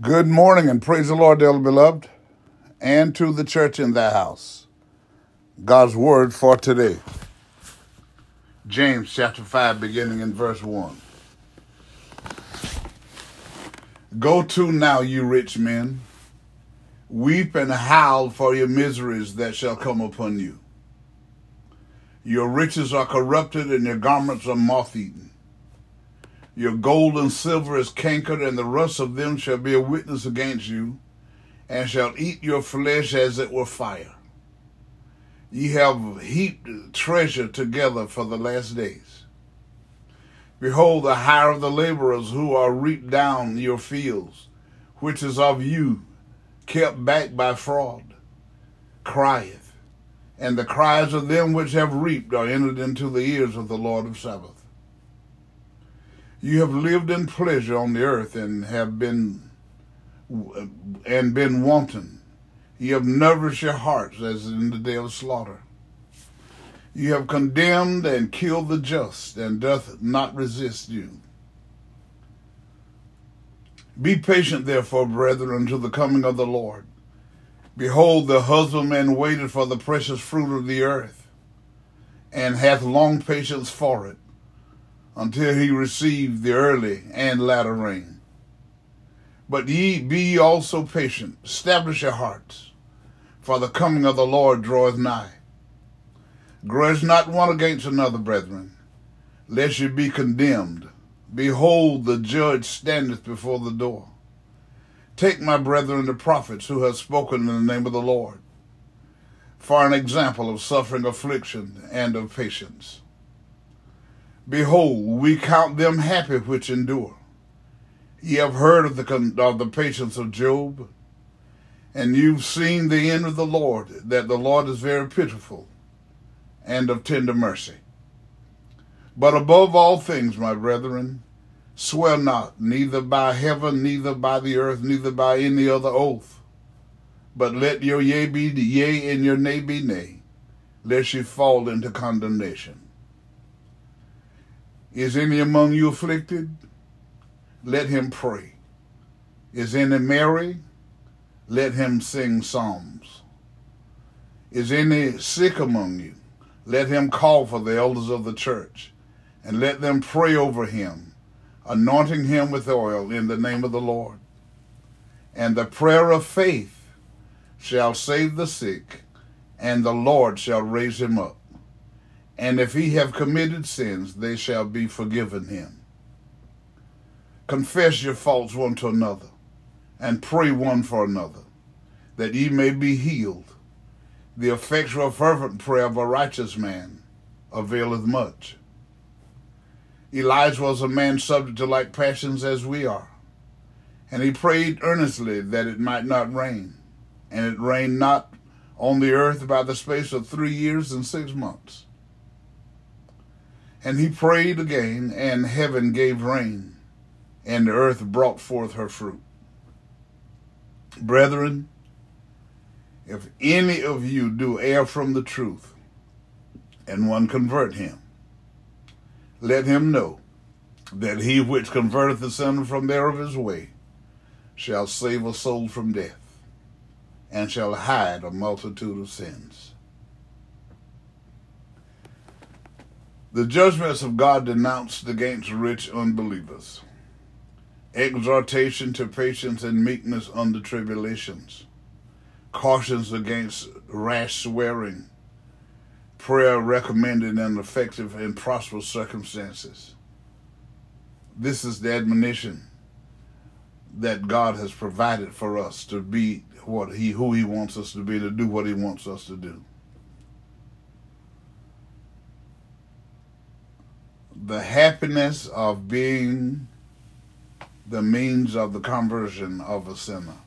Good morning and praise the Lord, dearly beloved, and to the church in the house. God's word for today. James chapter 5, beginning in verse 1. Go to now, you rich men, weep and howl for your miseries that shall come upon you. Your riches are corrupted and your garments are moth eaten. Your gold and silver is cankered, and the rust of them shall be a witness against you, and shall eat your flesh as it were fire. Ye have heaped treasure together for the last days. Behold, the hire of the laborers who are reaped down your fields, which is of you, kept back by fraud, crieth, and the cries of them which have reaped are entered into the ears of the Lord of Sabaoth. You have lived in pleasure on the earth and have been and been wanton. You have nourished your hearts as in the day of slaughter. You have condemned and killed the just, and doth not resist you. Be patient, therefore, brethren, until the coming of the Lord. Behold, the husbandman waited for the precious fruit of the earth, and hath long patience for it until he receive the early and latter rain. But ye be ye also patient, establish your hearts, for the coming of the Lord draweth nigh. Grudge not one against another, brethren, lest ye be condemned. Behold, the judge standeth before the door. Take, my brethren, the prophets who have spoken in the name of the Lord, for an example of suffering, affliction, and of patience. Behold, we count them happy which endure. Ye have heard of the, of the patience of Job, and you've seen the end of the Lord, that the Lord is very pitiful and of tender mercy. But above all things, my brethren, swear not, neither by heaven, neither by the earth, neither by any other oath. But let your yea be yea and your nay be nay, lest ye fall into condemnation. Is any among you afflicted? Let him pray. Is any merry? Let him sing psalms. Is any sick among you? Let him call for the elders of the church, and let them pray over him, anointing him with oil in the name of the Lord. And the prayer of faith shall save the sick, and the Lord shall raise him up and if he have committed sins, they shall be forgiven him. Confess your faults one to another, and pray one for another, that ye may be healed. The effectual fervent prayer of a righteous man availeth much. Elijah was a man subject to like passions as we are, and he prayed earnestly that it might not rain, and it rained not on the earth by the space of three years and six months. And he prayed again, and heaven gave rain, and the earth brought forth her fruit. Brethren, if any of you do err from the truth, and one convert him, let him know that he which converteth the sinner from there of his way shall save a soul from death, and shall hide a multitude of sins. The judgments of God denounced against rich unbelievers. Exhortation to patience and meekness under tribulations. Cautions against rash swearing. Prayer recommended in effective and prosperous circumstances. This is the admonition that God has provided for us to be what he who he wants us to be to do what he wants us to do. The happiness of being the means of the conversion of a sinner.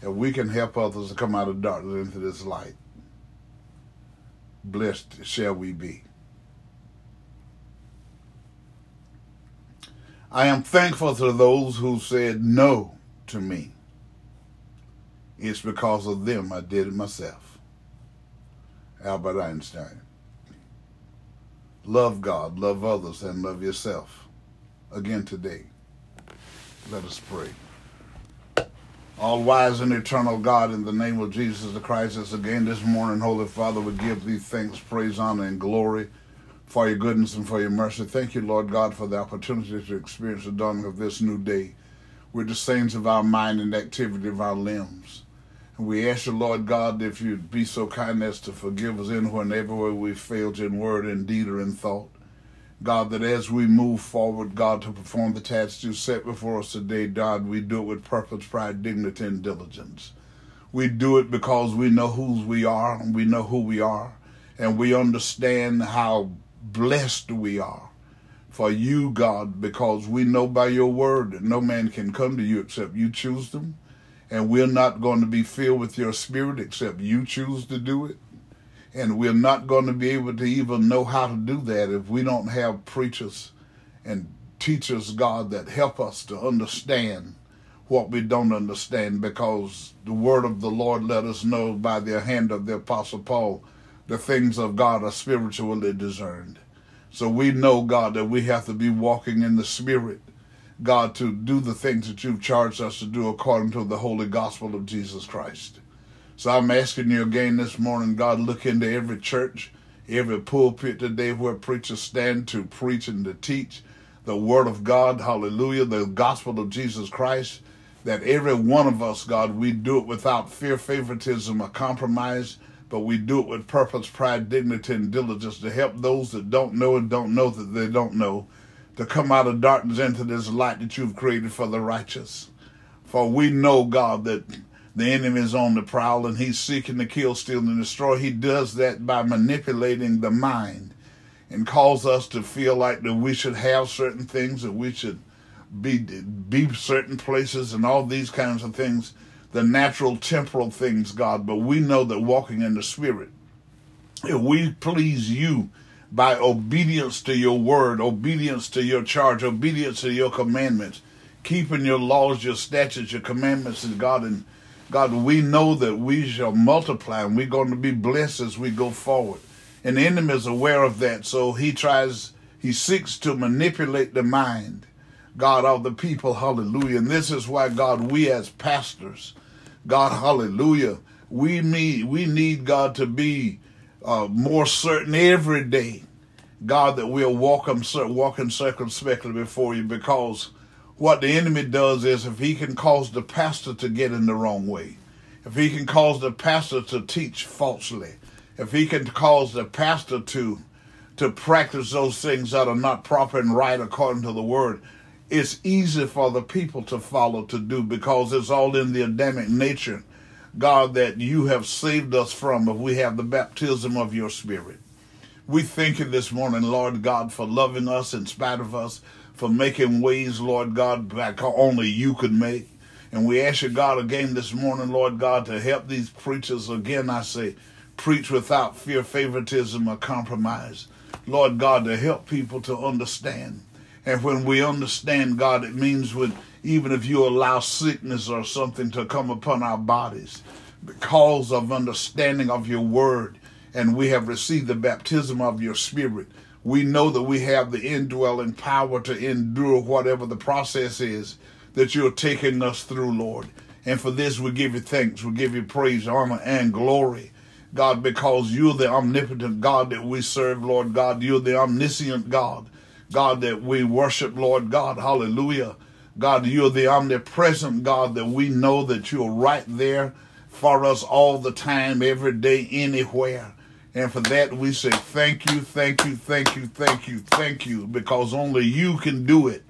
If we can help others to come out of darkness into this light, blessed shall we be. I am thankful to those who said no to me. It's because of them I did it myself. Albert Einstein. Love God, love others, and love yourself. Again today, let us pray. All wise and eternal God, in the name of Jesus the Christ, as again this morning, Holy Father, we give thee thanks, praise, honor, and glory for your goodness and for your mercy. Thank you, Lord God, for the opportunity to experience the dawning of this new day with the saints of our mind and activity of our limbs. And we ask you, Lord God, if you'd be so kind as to forgive us in whenever we failed in word, in deed, or in thought. God, that as we move forward, God, to perform the tasks you set before us today, God, we do it with purpose, pride, dignity, and diligence. We do it because we know whose we are and we know who we are, and we understand how blessed we are for you, God, because we know by your word that no man can come to you except you choose them, and we're not going to be filled with your spirit except you choose to do it. And we're not going to be able to even know how to do that if we don't have preachers and teachers, God, that help us to understand what we don't understand because the word of the Lord let us know by the hand of the Apostle Paul the things of God are spiritually discerned. So we know, God, that we have to be walking in the Spirit, God, to do the things that you've charged us to do according to the holy gospel of Jesus Christ. So I'm asking you again this morning, God, look into every church, every pulpit today where preachers stand to preach and to teach the word of God, hallelujah, the gospel of Jesus Christ, that every one of us, God, we do it without fear, favoritism, or compromise, but we do it with purpose, pride, dignity, and diligence to help those that don't know and don't know that they don't know to come out of darkness into this light that you've created for the righteous. For we know, God, that the enemy is on the prowl and he's seeking to kill, steal, and destroy. He does that by manipulating the mind and cause us to feel like that we should have certain things, that we should be be certain places, and all these kinds of things, the natural temporal things, God. But we know that walking in the Spirit, if we please you by obedience to your word, obedience to your charge, obedience to your commandments, keeping your laws, your statutes, your commandments, and God and God, we know that we shall multiply and we're going to be blessed as we go forward. And the enemy is aware of that, so he tries, he seeks to manipulate the mind, God, of the people, hallelujah. And this is why, God, we as pastors, God, hallelujah, we need, we need God to be uh, more certain every day, God, that we're walking, walking circumspectly before you because what the enemy does is if he can cause the pastor to get in the wrong way, if he can cause the pastor to teach falsely, if he can cause the pastor to to practice those things that are not proper and right according to the word, it's easy for the people to follow to do because it's all in the Adamic nature, God, that you have saved us from if we have the baptism of your spirit. We thank you this morning, Lord God, for loving us in spite of us for making ways, Lord God, like only you could make. And we ask you, God, again this morning, Lord God, to help these preachers. Again, I say, preach without fear, favoritism, or compromise. Lord God, to help people to understand. And when we understand, God, it means when even if you allow sickness or something to come upon our bodies, because of understanding of your word, and we have received the baptism of your spirit, we know that we have the indwelling power to endure whatever the process is that you're taking us through, Lord. And for this, we give you thanks. We give you praise, honor, and glory. God, because you're the omnipotent God that we serve, Lord God. You're the omniscient God, God that we worship, Lord God. Hallelujah. God, you're the omnipresent God that we know that you're right there for us all the time, every day, anywhere. And for that, we say thank you, thank you, thank you, thank you, thank you, because only you can do it.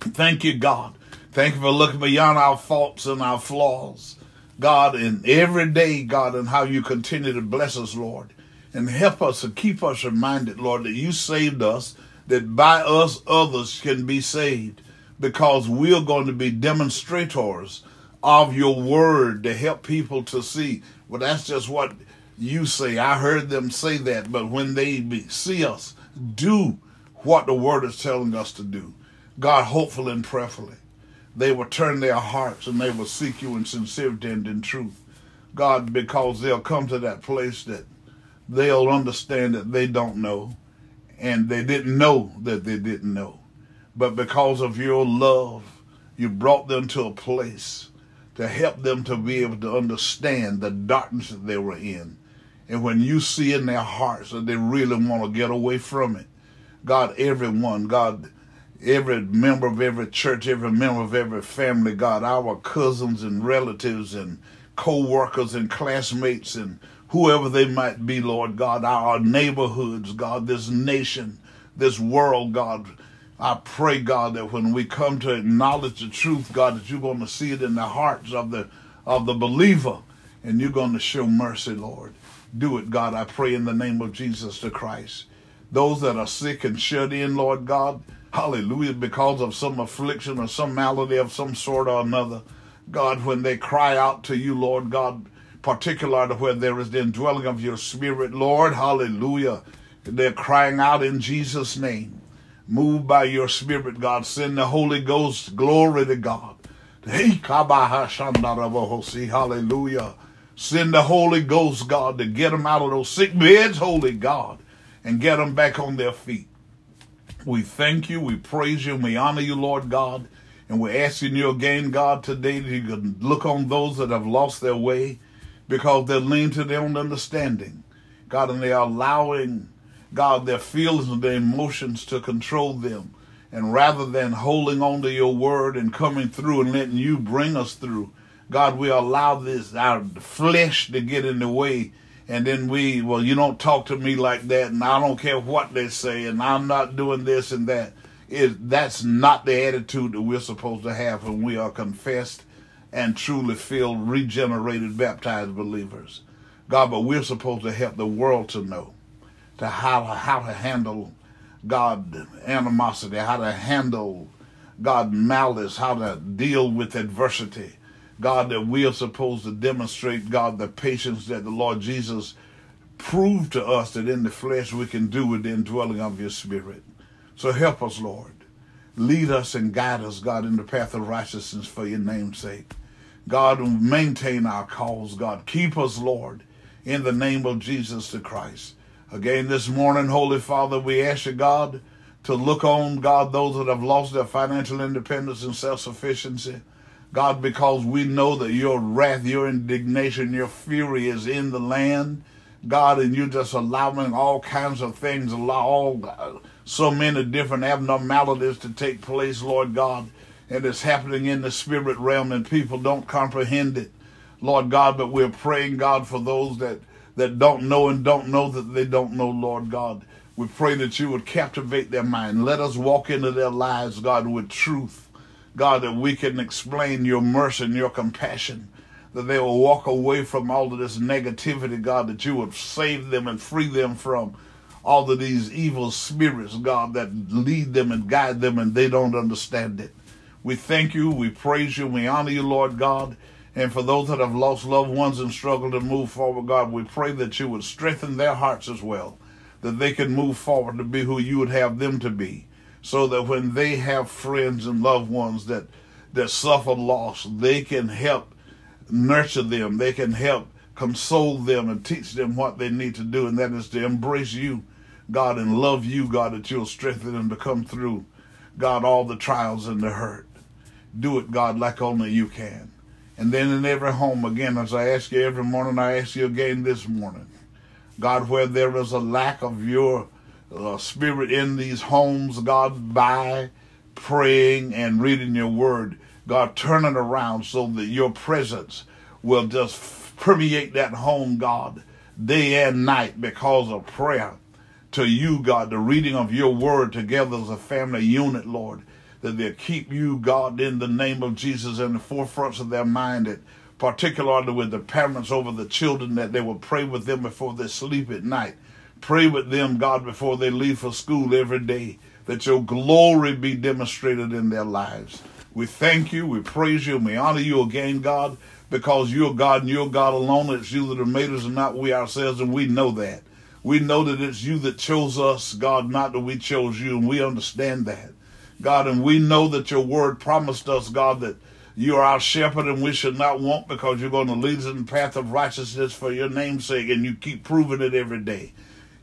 Thank you, God. Thank you for looking beyond our faults and our flaws, God, in every day, God, and how you continue to bless us, Lord. And help us and keep us reminded, Lord, that you saved us, that by us others can be saved, because we're going to be demonstrators of your word to help people to see. Well, that's just what you say. I heard them say that, but when they see us do what the word is telling us to do, God, hopefully and prayerfully, they will turn their hearts and they will seek you in sincerity and in truth. God, because they'll come to that place that they'll understand that they don't know and they didn't know that they didn't know. But because of your love, you brought them to a place to help them to be able to understand the darkness that they were in. And when you see in their hearts that they really want to get away from it, God, everyone, God, every member of every church, every member of every family, God, our cousins and relatives and co-workers and classmates and whoever they might be, Lord God, our neighborhoods, God, this nation, this world, God. I pray, God, that when we come to acknowledge the truth, God, that you're going to see it in the hearts of the of the believer, and you're going to show mercy, Lord. Do it, God. I pray in the name of Jesus the Christ. Those that are sick and shut in, Lord God, hallelujah, because of some affliction or some malady of some sort or another. God, when they cry out to you, Lord God, particularly where there is the indwelling of your spirit, Lord. Hallelujah. They're crying out in Jesus' name. Move by your spirit, God. Send the Holy Ghost. Glory to God. Hallelujah. Send the Holy Ghost, God, to get them out of those sick beds, Holy God, and get them back on their feet. We thank you, we praise you, and we honor you, Lord God. And we're asking you again, God, today that you can look on those that have lost their way because they're leaning to their own understanding. God, and they're allowing, God, their feelings and their emotions to control them. And rather than holding on to your word and coming through and letting you bring us through, God, we allow this, our flesh to get in the way. And then we, well, you don't talk to me like that, and I don't care what they say, and I'm not doing this and that. It, that's not the attitude that we're supposed to have when we are confessed and truly filled, regenerated, baptized believers. God, but we're supposed to help the world to know to how to, how to handle God animosity, how to handle God malice, how to deal with adversity. God, that we are supposed to demonstrate, God, the patience that the Lord Jesus proved to us that in the flesh we can do with the indwelling of your spirit. So help us, Lord. Lead us and guide us, God, in the path of righteousness for your name's sake. God, maintain our cause, God. Keep us, Lord, in the name of Jesus the Christ. Again, this morning, Holy Father, we ask you, God, to look on, God, those that have lost their financial independence and self sufficiency. God, because we know that your wrath, your indignation, your fury is in the land. God, and you're just allowing all kinds of things, allow all uh, so many different abnormalities to take place, Lord God and it's happening in the spirit realm and people don't comprehend it, Lord God. But we're praying, God, for those that, that don't know and don't know that they don't know, Lord God. We pray that you would captivate their mind. Let us walk into their lives, God, with truth. God, that we can explain your mercy and your compassion. That they will walk away from all of this negativity, God, that you would save them and free them from all of these evil spirits, God, that lead them and guide them and they don't understand it. We thank you, we praise you, we honor you, Lord God. And for those that have lost loved ones and struggle to move forward, God, we pray that you would strengthen their hearts as well, that they can move forward to be who you would have them to be, so that when they have friends and loved ones that, that suffer loss, they can help nurture them, they can help console them and teach them what they need to do, and that is to embrace you, God, and love you, God, that you'll strengthen them to come through, God, all the trials and the hurt. Do it, God, like only you can. And then in every home, again, as I ask you every morning, I ask you again this morning. God, where there is a lack of your uh, spirit in these homes, God, by praying and reading your word, God, turn it around so that your presence will just permeate that home, God, day and night because of prayer to you, God, the reading of your word together as a family unit, Lord that they'll keep you, God, in the name of Jesus in the forefronts of their mind, that particularly with the parents over the children, that they will pray with them before they sleep at night. Pray with them, God, before they leave for school every day, that your glory be demonstrated in their lives. We thank you, we praise you, and we honor you again, God, because you're God and you're God alone. It's you that have made us and not we ourselves, and we know that. We know that it's you that chose us, God, not that we chose you, and we understand that. God, and we know that your word promised us, God, that you are our shepherd and we should not want because you're going to lead us in the path of righteousness for your name's sake, and you keep proving it every day.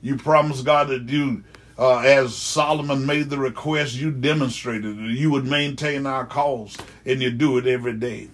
You promised, God, that you, uh, as Solomon made the request, you demonstrated that you would maintain our cause, and you do it every day.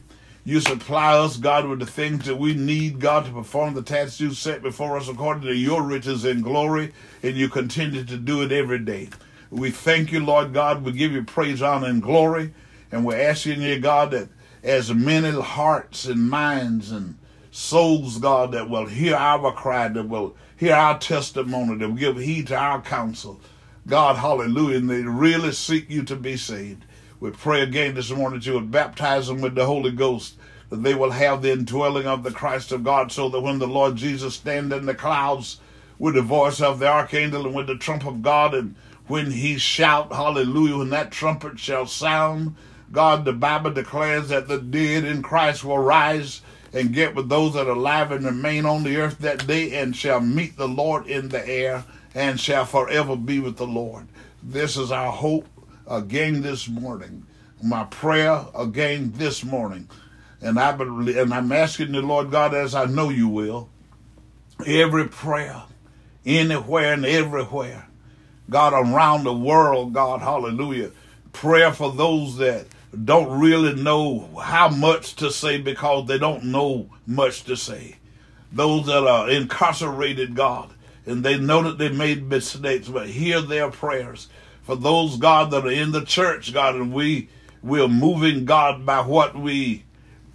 You supply us, God, with the things that we need, God, to perform the tasks you set before us according to your riches and glory, and you continue to do it every day. We thank you, Lord God. We give you praise, honor, and glory. And we're asking you, God, that as many hearts and minds and souls, God, that will hear our cry, that will hear our testimony, that will give heed to our counsel, God, hallelujah, and they really seek you to be saved. We pray again this morning that you would baptize them with the Holy Ghost, that they will have the indwelling of the Christ of God, so that when the Lord Jesus stand in the clouds with the voice of the archangel and with the trump of God, and when he shout, hallelujah, when that trumpet shall sound, God, the Bible declares that the dead in Christ will rise and get with those that are alive and remain on the earth that day and shall meet the Lord in the air and shall forever be with the Lord. This is our hope again this morning. My prayer again this morning. And I believe, and I'm asking the Lord God, as I know you will, every prayer, anywhere and everywhere, God, around the world, God, hallelujah. Prayer for those that don't really know how much to say because they don't know much to say. Those that are incarcerated, God, and they know that they made mistakes, but hear their prayers for those, God, that are in the church, God, and we we're moving, God, by what we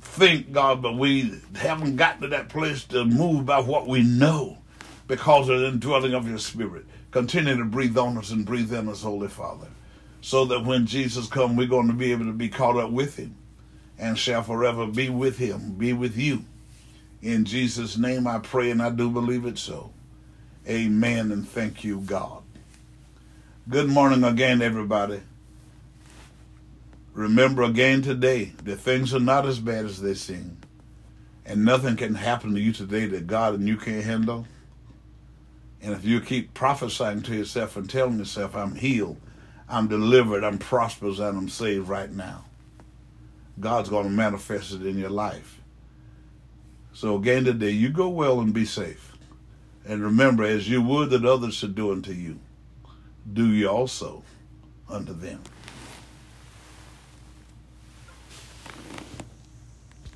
think, God, but we haven't gotten to that place to move by what we know because of the indwelling of your spirit. Continue to breathe on us and breathe in us, Holy Father, so that when Jesus comes, we're going to be able to be caught up with him and shall forever be with him, be with you. In Jesus' name I pray and I do believe it so. Amen and thank you, God. Good morning again, everybody. Remember again today that things are not as bad as they seem. And nothing can happen to you today that God and you can't handle. And if you keep prophesying to yourself and telling yourself, I'm healed, I'm delivered, I'm prosperous, and I'm saved right now, God's going to manifest it in your life. So again today, you go well and be safe. And remember, as you would that others should do unto you do ye also unto them.